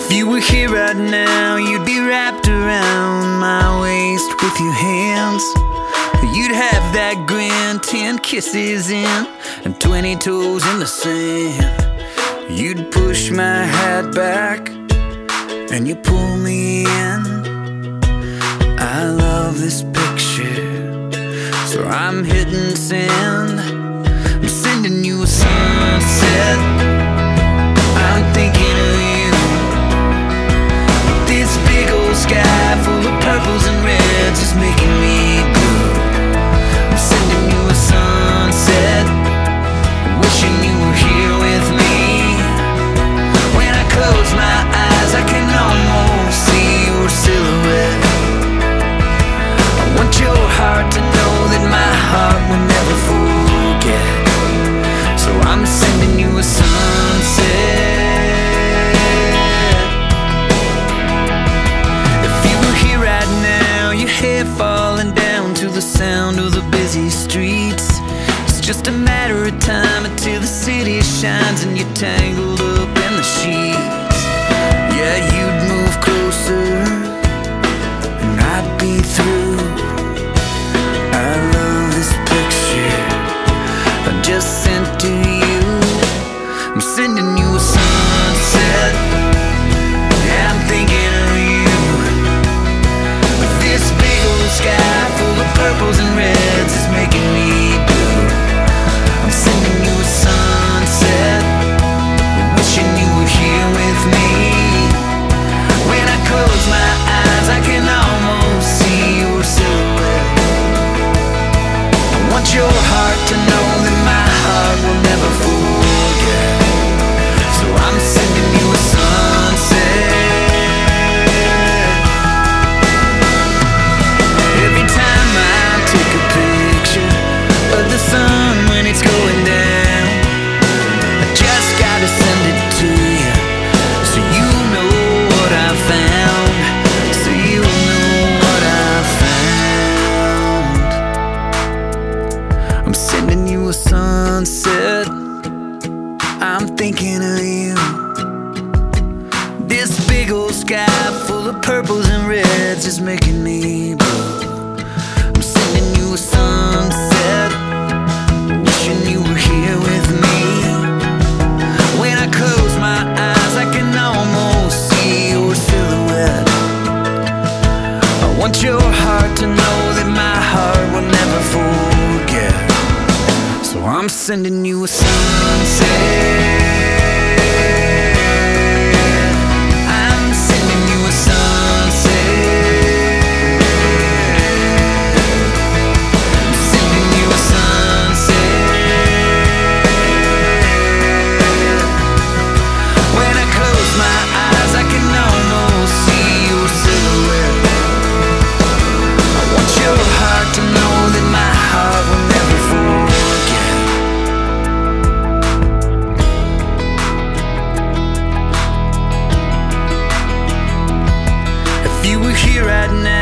If you were here right now, you'd be wrapped around my waist with your hands. You'd have that grin, ten kisses in, and twenty toes in the sand. You'd push my hat back, and you pull me in. I love this picture, so I'm hitting send. The sound of the busy streets. It's just a matter of time until the city shines and you're tangled up in the sheets. Yeah, you'd move closer and I'd be through. I love this picture I just sent to you. I'm sending you a sunset. You. This big old sky full of purples and reds is making me blue. I'm sending you a sunset. Wishing you were here with me. When I close my eyes, I can almost see your silhouette. I want your heart to know that my heart will never forget. So I'm sending you a sunset. right now.